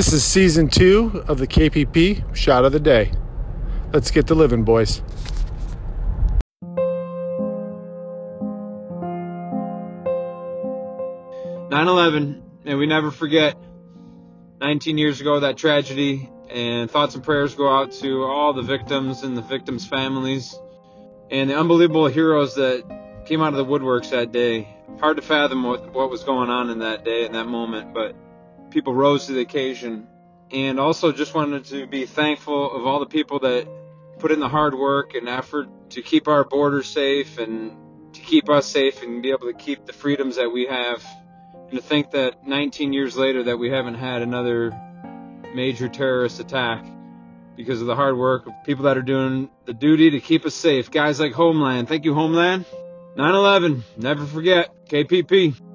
This is season two of the KPP Shot of the Day. Let's get to living, boys. Nine eleven, and we never forget 19 years ago that tragedy and thoughts and prayers go out to all the victims and the victims' families and the unbelievable heroes that came out of the woodworks that day. Hard to fathom what, what was going on in that day, in that moment, but people rose to the occasion. And also just wanted to be thankful of all the people that put in the hard work and effort to keep our borders safe and to keep us safe and be able to keep the freedoms that we have. And to think that 19 years later that we haven't had another major terrorist attack because of the hard work of people that are doing the duty to keep us safe. Guys like Homeland. Thank you, Homeland. 9 11. Never forget. KPP.